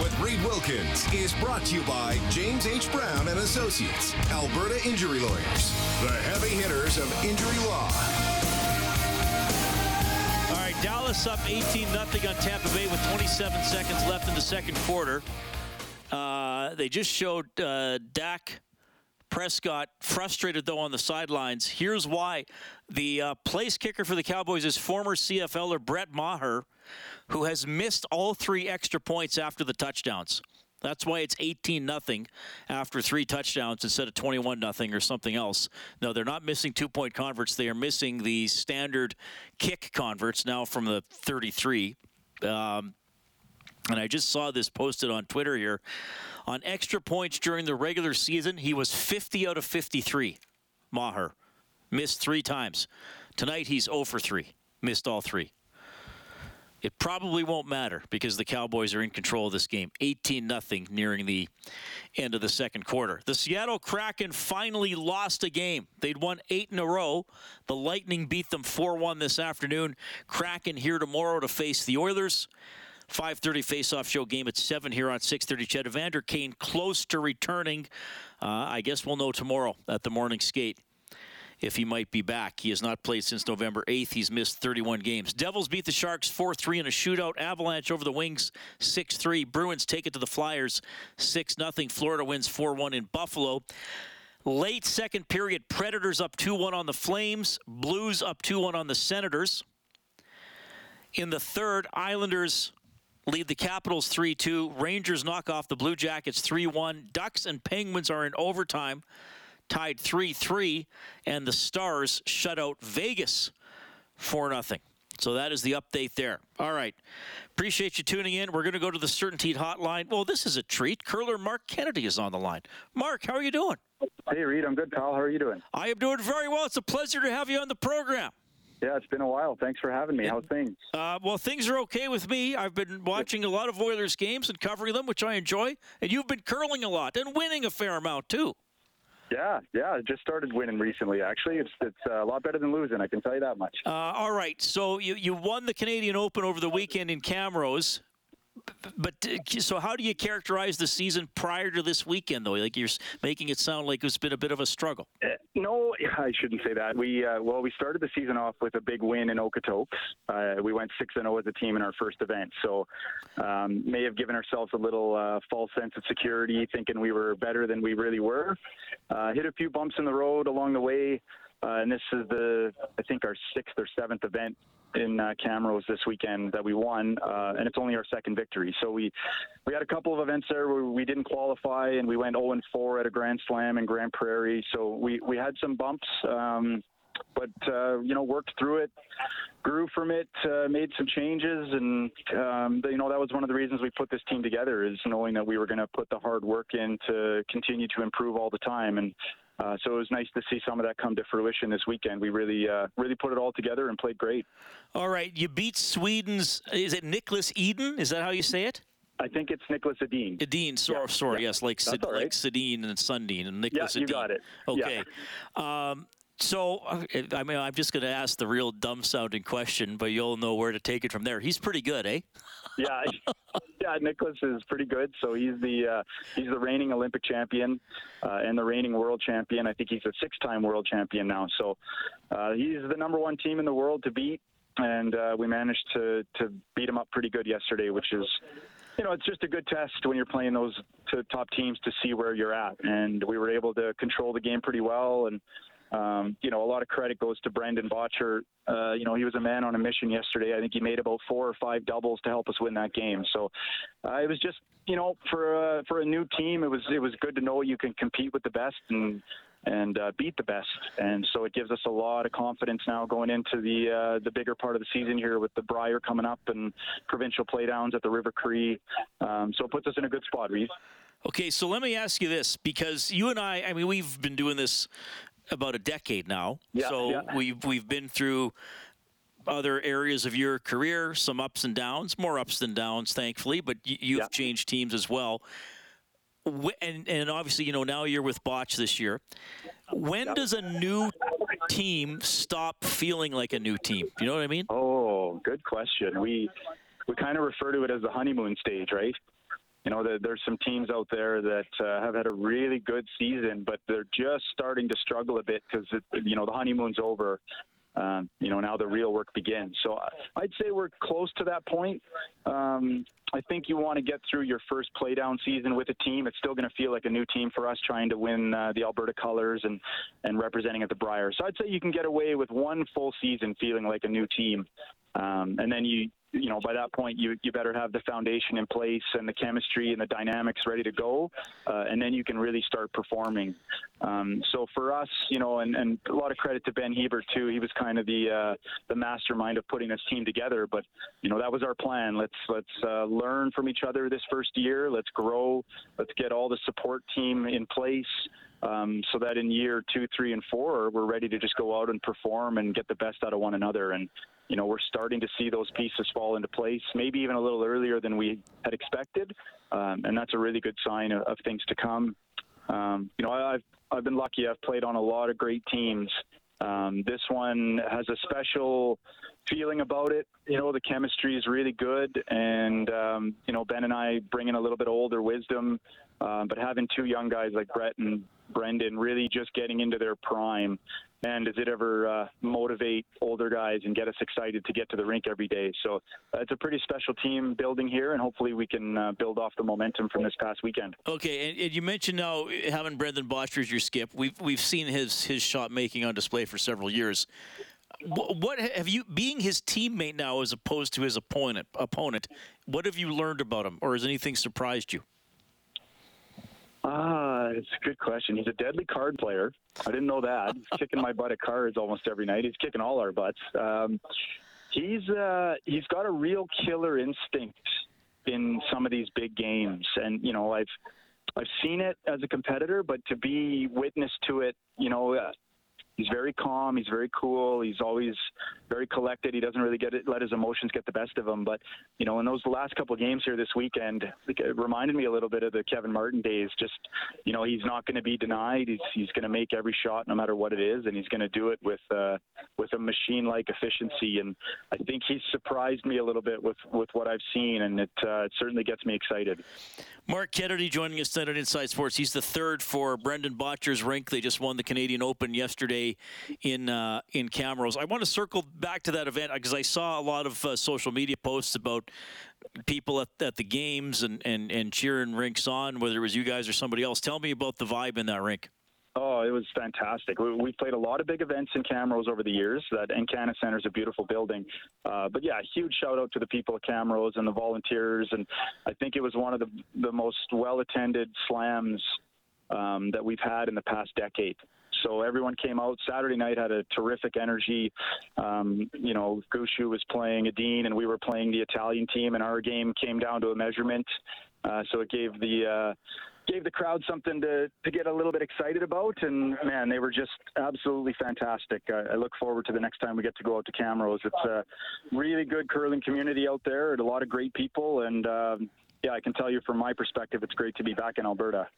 With Reed Wilkins is brought to you by James H. Brown and Associates, Alberta Injury Lawyers, the heavy hitters of injury law. All right, Dallas up 18 0 on Tampa Bay with 27 seconds left in the second quarter. Uh, they just showed uh, Dak Prescott frustrated though on the sidelines. Here's why: the uh, place kicker for the Cowboys is former CFLer Brett Maher, who has missed all three extra points after the touchdowns. That's why it's 18 nothing after three touchdowns instead of 21 nothing or something else. No, they're not missing two point converts. They are missing the standard kick converts now from the 33. Um, and I just saw this posted on Twitter here. On extra points during the regular season, he was 50 out of 53. Maher missed three times. Tonight he's 0 for 3, missed all three. It probably won't matter because the Cowboys are in control of this game. 18 0 nearing the end of the second quarter. The Seattle Kraken finally lost a game. They'd won eight in a row. The Lightning beat them 4 1 this afternoon. Kraken here tomorrow to face the Oilers. 5:30 face-off show game at 7 here on 6:30. CHED Evander Kane close to returning. Uh, I guess we'll know tomorrow at the morning skate if he might be back. He has not played since November 8th. He's missed 31 games. Devils beat the Sharks 4-3 in a shootout. Avalanche over the Wings 6-3. Bruins take it to the Flyers 6-0. Florida wins 4-1 in Buffalo. Late second period, Predators up 2-1 on the Flames. Blues up 2-1 on the Senators. In the third, Islanders lead the Capitals 3 2. Rangers knock off the Blue Jackets 3 1. Ducks and Penguins are in overtime, tied 3 3. And the Stars shut out Vegas 4 0. So that is the update there. All right. Appreciate you tuning in. We're going to go to the CertainTeed Hotline. Well, this is a treat. Curler Mark Kennedy is on the line. Mark, how are you doing? Hey, Reed. I'm good, pal. How are you doing? I am doing very well. It's a pleasure to have you on the program. Yeah, it's been a while. Thanks for having me. How's things? Uh, well, things are okay with me. I've been watching a lot of Oilers games and covering them, which I enjoy. And you've been curling a lot and winning a fair amount too. Yeah, yeah. I just started winning recently. Actually, it's it's a lot better than losing. I can tell you that much. Uh, all right. So you you won the Canadian Open over the weekend in Camrose. But uh, so, how do you characterize the season prior to this weekend, though? Like you're making it sound like it's been a bit of a struggle. Uh, no, I shouldn't say that. We uh, well, we started the season off with a big win in Okotoks. Uh, we went six and zero as a team in our first event, so um, may have given ourselves a little uh, false sense of security, thinking we were better than we really were. Uh, hit a few bumps in the road along the way. And this is the, I think, our sixth or seventh event in uh, Camrose this weekend that we won, uh, and it's only our second victory. So we we had a couple of events there where we didn't qualify, and we went 0 and 4 at a Grand Slam in Grand Prairie. So we we had some bumps. Um, but uh, you know, worked through it, grew from it, uh, made some changes, and um, you know that was one of the reasons we put this team together is knowing that we were going to put the hard work in to continue to improve all the time. And uh, so it was nice to see some of that come to fruition this weekend. We really, uh, really put it all together and played great. All right, you beat Sweden's. Is it Nicholas Eden? Is that how you say it? I think it's Nicholas Edin. Edin, sorry, yeah. sorry, yeah. yes, like Sid, right. like Sedin and Sundin and Nicholas yeah, you got it. Okay. Yeah. Um, so, uh, I mean, I'm just going to ask the real dumb sounding question, but you'll know where to take it from there. He's pretty good, eh? yeah, yeah. Nicholas is pretty good. So he's the uh, he's the reigning Olympic champion uh, and the reigning world champion. I think he's a six-time world champion now. So uh, he's the number one team in the world to beat, and uh, we managed to to beat him up pretty good yesterday, which is you know, it's just a good test when you're playing those top teams to see where you're at. And we were able to control the game pretty well and um, you know, a lot of credit goes to Brendan Bottcher. Uh, you know, he was a man on a mission yesterday. I think he made about four or five doubles to help us win that game. So uh, it was just, you know, for uh, for a new team, it was it was good to know you can compete with the best, and and uh, beat the best. And so it gives us a lot of confidence now going into the uh, the bigger part of the season here with the Brier coming up and provincial playdowns at the River Cree. Um, so it puts us in a good spot. Okay, so let me ask you this because you and I, I mean, we've been doing this about a decade now. Yeah, so yeah. we've we've been through other areas of your career, some ups and downs, more ups than downs, thankfully. But you, you've Yeah. changed teams as well. And and obviously, you know, now you're with Botch this year. When does a new team stop feeling like a new team? You know what I mean? Oh, good question. We we kind of refer to it as the honeymoon stage, right? You know, there's some teams out there that uh, have had a really good season, but they're just starting to struggle a bit because you know the honeymoon's over. Um, you know, now the real work begins. So I'd say we're close to that point. Um, I think you want to get through your first playdown season with a team. It's still going to feel like a new team for us trying to win uh, the Alberta colors and, and representing at the Brier. So I'd say you can get away with one full season feeling like a new team. Um, and then you, you know, by that point, you, you better have the foundation in place and the chemistry and the dynamics ready to go. Uh, and then you can really start performing. Um, so for us, you know, and, and a lot of credit to Ben Hebert too. He was kind of the uh, the mastermind of putting this team together. But you know, that was our plan. Let's let's uh, learn from each other this first year. Let's grow. Let's get all the support team in place. Um, so that in year two, three, and four, we're ready to just go out and perform and get the best out of one another. And you know, we're starting to see those pieces fall into place, maybe even a little earlier than we had expected, um, and that's a really good sign of, of things to come. Um, you know, I, I've I've been lucky. I've played on a lot of great teams. Um, this one has a special feeling about it. You know, the chemistry is really good, and um, you know, Ben and I bring in a little bit older wisdom, um, but having two young guys like Brett and Brendan really just getting into their prime. And does it ever uh, motivate older guys and get us excited to get to the rink every day? So uh, it's a pretty special team building here, and hopefully we can uh, build off the momentum from this past weekend. Okay, and, and you mentioned now having Brendan Bottcher as your skip. We've we've seen his his shot making on display for several years. What, have you being his teammate now as opposed to his opponent? Opponent, what have you learned about him, or has anything surprised you? Ah, it's a good question. He's a deadly card player. I didn't know that. He's kicking my butt at cards almost every night. He's kicking all our butts. Um, he's uh, he's got a real killer instinct in some of these big games, and you know I've I've seen it as a competitor, but to be witness to it, you know. Uh, He's very calm. He's very cool. He's always very collected. He doesn't really get it, let his emotions get the best of him. But you know, in those last couple of games here this weekend, it reminded me a little bit of the Kevin Martin days. Just you know, he's not going to be denied. He's he's going to make every shot, no matter what it is, and he's going to do it with uh, with a machine-like efficiency. And I think he's surprised me a little bit with with what I've seen, and it uh, it certainly gets me excited. Mark Kennedy joining us tonight on Inside Sports. He's the third for Brendan Bottcher's rink. They just won the Canadian Open yesterday in uh, in Camrose. I want to circle back to that event because I saw a lot of uh, social media posts about people at, at the games and, and, and cheering rinks on, whether it was you guys or somebody else. Tell me about the vibe in that rink. Oh, it was fantastic. We, we've played a lot of big events in Camrose over the years. That Encana Center is a beautiful building. Uh, but yeah, huge shout out to the people at Camrose and the volunteers. And I think it was one of the, the most well attended slams um, that we've had in the past decade. So everyone came out. Saturday night had a terrific energy. Um, you know, Gushue was playing Edin, and we were playing the Italian team, and our game came down to a measurement. Uh, so it gave the uh, gave the crowd something to, to get a little bit excited about. And man, they were just absolutely fantastic. I, I look forward to the next time we get to go out to Camrose. It's a really good curling community out there, and a lot of great people. And um, yeah, I can tell you from my perspective, it's great to be back in Alberta.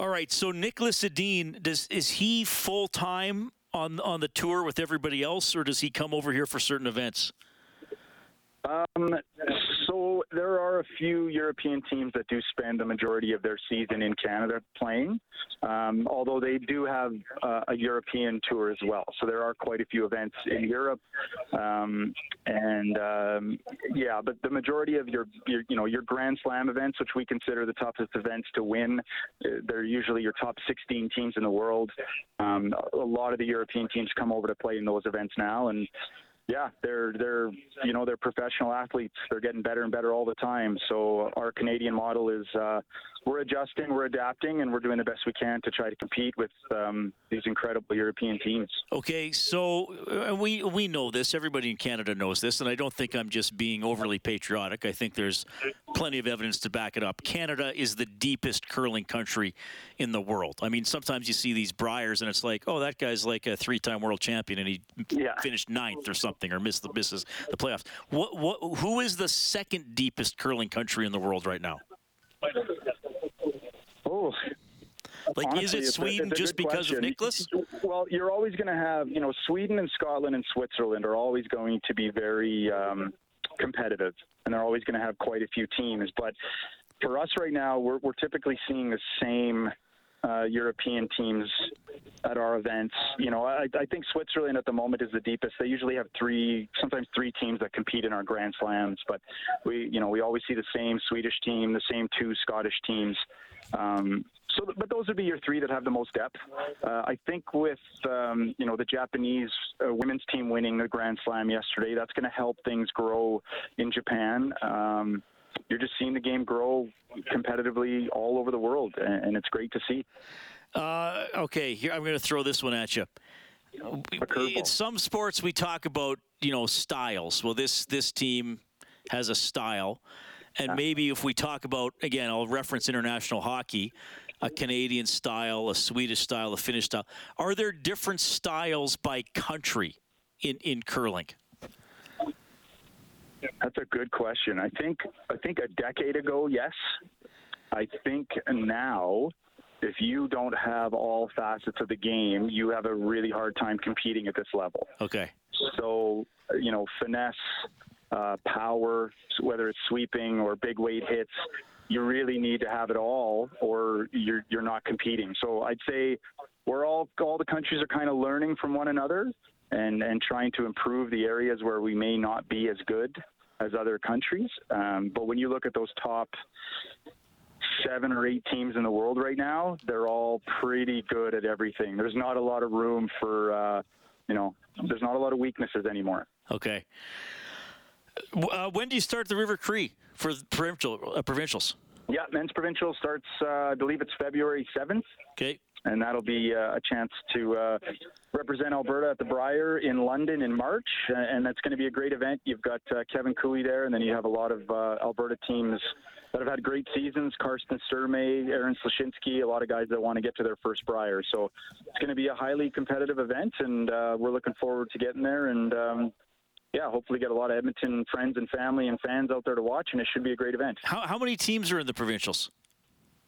All right, so Nicholas Edin, does is he full time on on the tour with everybody else, or does he come over here for certain events? Um, there are a few European teams that do spend the majority of their season in Canada playing, um, although they do have uh, a European tour as well. So there are quite a few events in Europe, um, and um, yeah, but the majority of your, your, you know, your Grand Slam events, which we consider the toughest events to win, uh, they're usually your top 16 teams in the world. Um, a lot of the European teams come over to play in those events now, and yeah, they're they're you know they're professional athletes. They're getting better and better all the time. So our Canadian model is uh, we're adjusting, we're adapting, and we're doing the best we can to try to compete with um, these incredible European teams. Okay, so we we know this. Everybody in Canada knows this, and I don't think I'm just being overly patriotic. I think there's plenty of evidence to back it up. Canada is the deepest curling country in the world. I mean, sometimes you see these Briers, and it's like, oh, that guy's like a three-time world champion, and he yeah. finished ninth or something, or missed the misses the playoffs. What what? Who is the second deepest curling country in the world right now? Like, Honestly, is it Sweden a, just because question. of Nicholas? Well, you're always going to have, you know, Sweden and Scotland and Switzerland are always going to be very um, competitive, and they're always going to have quite a few teams. But for us right now, we're, we're typically seeing the same uh, European teams at our events. You know, I, I think Switzerland at the moment is the deepest. They usually have three, sometimes three teams that compete in our Grand Slams. But we, you know, we always see the same Swedish team, the same two Scottish teams. Um, so, but those would be your three that have the most depth. Uh, I think with um, you know the Japanese uh, women's team winning the Grand Slam yesterday, that's going to help things grow in Japan. Um, you're just seeing the game grow competitively all over the world, and, and it's great to see. Uh, okay, here I'm going to throw this one at you. In some sports, we talk about you know styles. Well, this this team has a style, and maybe if we talk about again, I'll reference international hockey, a Canadian style, a Swedish style, a Finnish style. Are there different styles by country in in curling? That's a good question. I think I think a decade ago, yes. I think now, if you don't have all facets of the game, you have a really hard time competing at this level. Okay. So you know, finesse, uh, power, whether it's sweeping or big weight hits, you really need to have it all, or you're you're not competing. So I'd say we're all all the countries are kind of learning from one another and and trying to improve the areas where we may not be as good as other countries. Um, but when you look at those top seven or eight teams in the world right now, they're all pretty good at everything. There's not a lot of room for, uh, you know, there's not a lot of weaknesses anymore. Okay. Uh, when do you start the River Cree for provincial uh, provincials? Yeah, men's provincial starts. Uh, I believe it's February seventh. Okay and that'll be uh, a chance to uh, represent Alberta at the Brier in London in March, and that's going to be a great event. You've got uh, Kevin Cooley there, and then you have a lot of uh, Alberta teams that have had great seasons. Karsten Sturmay, Aaron Sluchinski, a lot of guys that want to get to their first Brier. So it's going to be a highly competitive event, and uh, we're looking forward to getting there. And um, yeah, hopefully get a lot of Edmonton friends and family and fans out there to watch, and it should be a great event. How, how many teams are in the provincials?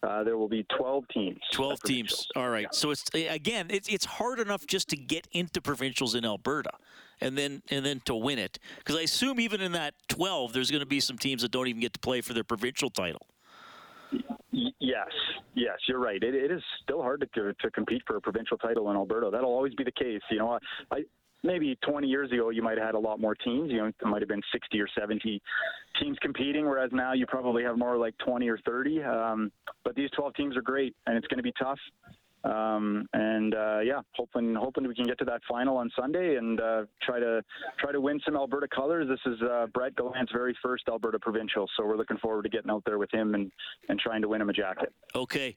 Uh, there will be 12 teams. 12 teams. All right. So it's again, it's it's hard enough just to get into provincials in Alberta, and then and then to win it. Because I assume even in that 12, there's going to be some teams that don't even get to play for their provincial title. Yes, yes, you're right. It, it is still hard to to compete for a provincial title in Alberta. That'll always be the case. You know, I maybe 20 years ago you might have had a lot more teams. You know, it might have been 60 or 70 teams competing, whereas now you probably have more like 20 or 30. Um, but these 12 teams are great, and it's going to be tough. Um, and uh, yeah, hoping hoping we can get to that final on Sunday and uh, try to try to win some Alberta colors. This is uh, Brett Gallant's very first Alberta provincial, so we're looking forward to getting out there with him and and trying to win him a jacket. Okay,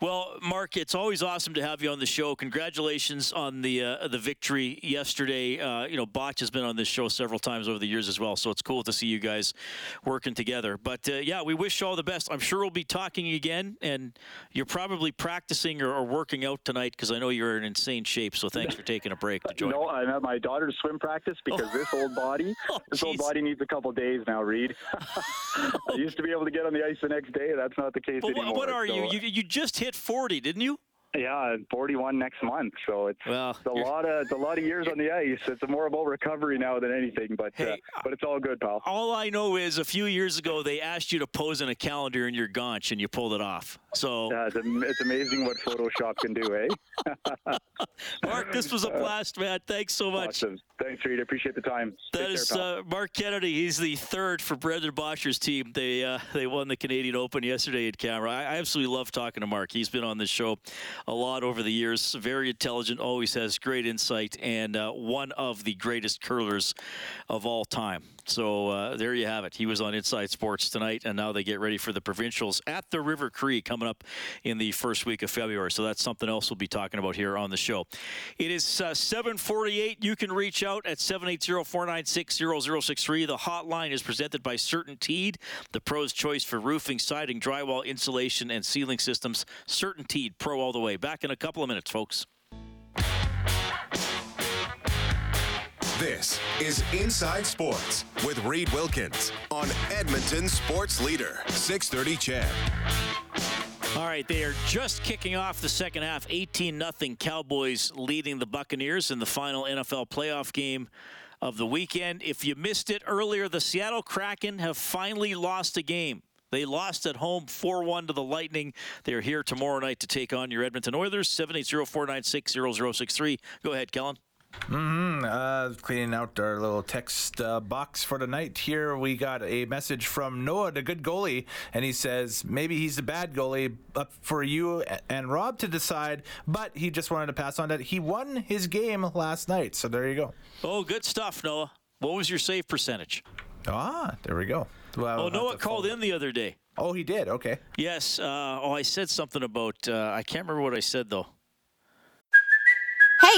well, Mark, it's always awesome to have you on the show. Congratulations on the uh, the victory yesterday. Uh, you know, Botch has been on this show several times over the years as well, so it's cool to see you guys working together. But uh, yeah, we wish you all the best. I'm sure we'll be talking again, and you're probably practicing or, or working out tonight because I know you're in insane shape. So thanks for taking a break to join. no, me. I'm at my daughter's swim practice because oh. this old body, oh, this old body needs a couple days now. Reed, I used to be able to get on the ice the next day. That's not the case but anymore. What are so, you? Uh, you? You just hit hit 40, didn't you? Yeah, 41 next month. So it's, well, it's a lot of it's a lot of years on the ice. It's more about recovery now than anything. But uh, hey, uh, but it's all good, pal. All I know is a few years ago they asked you to pose in a calendar in your gaunch and you pulled it off. So yeah, it's, it's amazing what Photoshop can do, eh? Mark, this was a blast, man. Thanks so much. Awesome. Thanks, Reed. Appreciate the time. That Take is care, uh, Mark Kennedy. He's the third for Brendan Bottcher's team. They uh, they won the Canadian Open yesterday at Canberra. I, I absolutely love talking to Mark. He's been on this show a lot over the years. Very intelligent, always has great insight, and uh, one of the greatest curlers of all time. So uh, there you have it. He was on Inside Sports tonight, and now they get ready for the provincials at the River Cree coming up in the first week of February. So that's something else we'll be talking about here on the show. It is uh, 748. You can reach out at 780-496-0063. The hotline is presented by CertainTeed, the pro's choice for roofing, siding, drywall, insulation, and ceiling systems. CertainTeed, pro all the way. Back in a couple of minutes, folks. This is Inside Sports with Reed Wilkins on Edmonton Sports Leader, 630 CHED. All right, they are just kicking off the second half. 18 0 Cowboys leading the Buccaneers in the final NFL playoff game of the weekend. If you missed it earlier, the Seattle Kraken have finally lost a game. They lost at home 4 1 to the Lightning. They're here tomorrow night to take on your Edmonton Oilers. 780 496 0063. Go ahead, Kellen. Mm-hmm. Uh, cleaning out our little text uh, box for tonight. Here we got a message from Noah, the good goalie, and he says maybe he's the bad goalie, up for you and Rob to decide. But he just wanted to pass on that he won his game last night. So there you go. Oh, good stuff, Noah. What was your save percentage? Ah, there we go. Well, oh, Noah called in the other day. Oh, he did. Okay. Yes. Uh, oh, I said something about. Uh, I can't remember what I said though.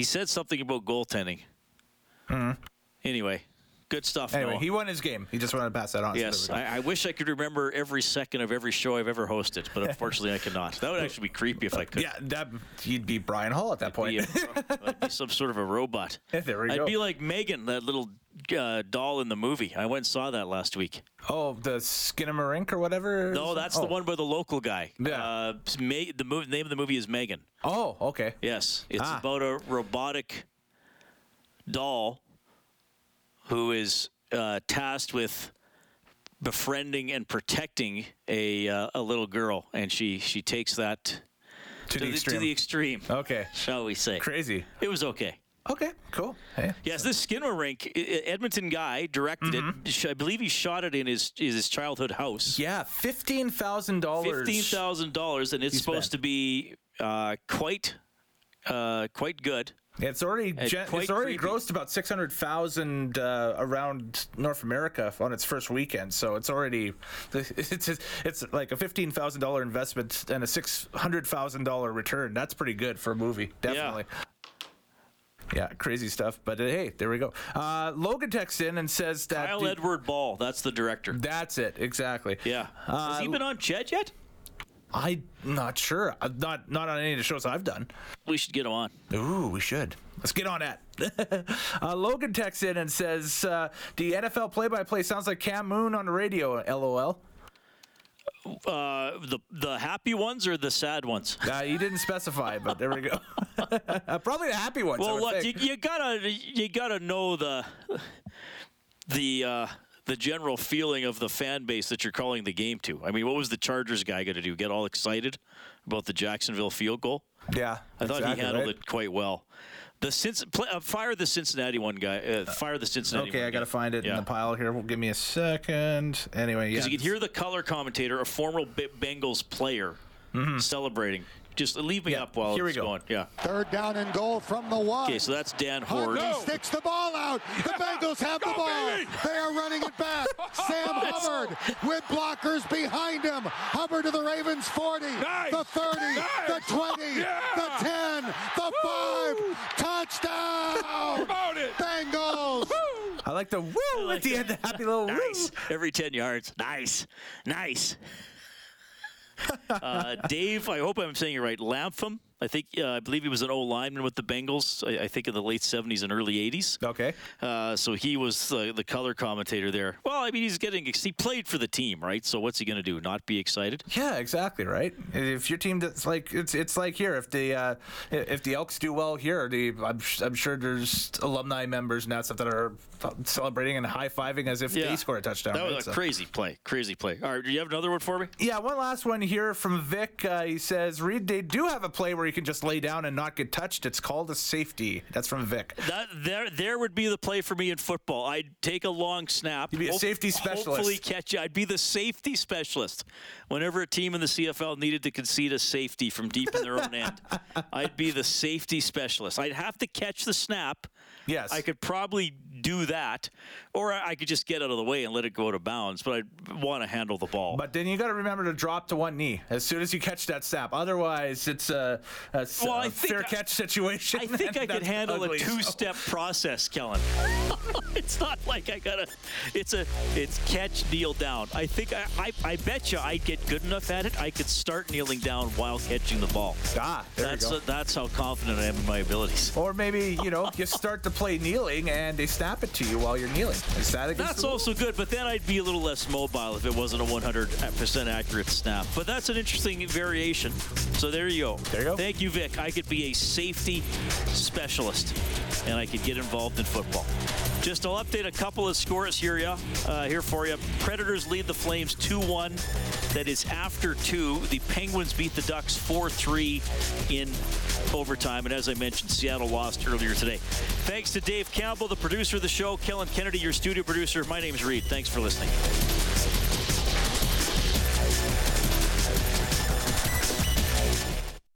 He said something about goaltending. Mm-hmm. Anyway, good stuff. Anyway, Noah. he won his game. He just wanted to pass that on. Yes, So there we go. I, I wish I could remember every second of every show I've ever hosted, but unfortunately I cannot. That would actually be creepy if I could. yeah, that, he'd be Bryan Hall at that point. Be, a, I'd be some sort of a robot. There we I'd go. be like Megan, that little uh, doll in the movie. I went and saw that last week. oh, the Skinamarink or whatever. No, that's oh. the one by the local guy. Yeah. Uh, Ma- the mov- name of the movie is Megan. Oh, okay. Yes, it's Ah. about a robotic doll who is uh, tasked with befriending and protecting a uh, a little girl, and she she takes that To, the to extreme. to the extreme, okay. shall we say? Crazy. It was okay. Okay, cool. Hey. Yes, this Skinner rink, Edmonton guy directed it. I believe he shot it in his his childhood house. Mm-hmm. Yeah, fifteen thousand dollars. Fifteen thousand dollars, and it's supposed to be uh, quite uh, quite good. It's already It's gen- it's already creepy. grossed about six hundred thousand uh, around North America on its first weekend. So it's already it's it's, like a fifteen thousand dollar investment and a six hundred thousand dollar return. That's pretty good for a movie, definitely. Yeah, Yeah, crazy stuff. But uh, hey, there we go. Uh, Logan texts in and says that Kyle Edward Ball, that's the director. that's it exactly. Yeah. Has he Uh, been on Ched yet? I'm not sure. Uh, Not not on any of the shows I've done. We should get him on. Ooh, we should. Let's get on that. uh, Logan texts in and says, uh, "The NFL play-by-play sounds like Cam Moon on the radio." LOL. Uh, the the happy ones or the sad ones? Uh, he didn't specify, but there we go. Probably the happy ones. I Well, look, you, you gotta you gotta know the the uh, the general feeling of the fan base that you're calling the game to. I mean, what was the Chargers guy going to do? Get all excited about the Jacksonville field goal? yeah, I thought exactly, he handled right? it quite well. The Cinc- uh, fire the Cincinnati one guy. Uh, fire the Cincinnati. Okay, I gotta find it in the pile here. Well, give me a second. Anyway, yeah. Because you can hear the color commentator, a former Bengals player, celebrating. Just leave me. Yeah, up while here we it's go. going. Yeah. Third down and goal from the one. Okay, so that's Dan Hoard. Huntley sticks the ball out. The Bengals have the ball. They are running it back. Sam Hubbard with blockers behind him. Hubbard to the Ravens 40, the 30, the 20, the 10, the 5. Touchdown! Bengals! I like the woo at the end. The happy little Nice. woo. Every 10 yards. Nice. Nice. Uh, Dave, I hope I'm saying it right. Lamptham I think uh, I believe he was an O lineman with the Bengals. I, I, think in the late '70s and early '80s. Okay. Uh, so he was uh, the color commentator there. Well, I mean, he's getting he played for the team, right? So what's he going to do? Not be excited? Yeah, exactly. Right. If your team does like it's it's like here. If the uh, if the Elks do well here, the, I'm I'm sure there's alumni members and that stuff that are celebrating and high fiving as if yeah. they score a touchdown. That was right? a so. crazy play. Crazy play. All right. Do you have another one for me? Yeah. One last one here from Vic. Uh, he says, "Reed, they do have a play where you can just lay down and not get touched. It's called a safety." That's from Vic. That there there would be the play for me in football. I'd take a long snap. You'd be a safety specialist. Hopefully catch. I'd be the safety specialist. Whenever a team in the CFL needed to concede a safety from deep in their own end, I'd be the safety specialist. I'd have to catch the snap. Yes. I could probably do that, or I could just get out of the way and let it go to bounds. But I want to handle the ball. But then you got to remember to drop to one knee as soon as you catch that snap. Otherwise, it's a, a, well, a fair I, catch situation. I think I could handle ugly, a two-step so. process, Kellen. it's not like I gotta. It's a it's catch kneel down. I think I, I I bet you I'd get good enough at it. I could start kneeling down while catching the ball. Ah, there that's you go. A, that's how confident I am in my abilities. Or maybe you know you start to play kneeling and they snap it to you while you're kneeling. Is that That's also good, but then I'd be a little less mobile if it wasn't a 100% accurate snap. But that's an interesting variation. So there you go. There you go. Thank you, Vic. I could be a safety specialist, and I could get involved in football. Just I'll update a couple of scores here, uh, here for you. Predators lead the Flames 2-1. That is after two. The Penguins beat the Ducks 4-3 in overtime. And as I mentioned, Seattle lost earlier today. Thanks to Dave Campbell, the producer of the show. Kellen Kennedy, your studio producer. My name's Reed. Thanks for listening.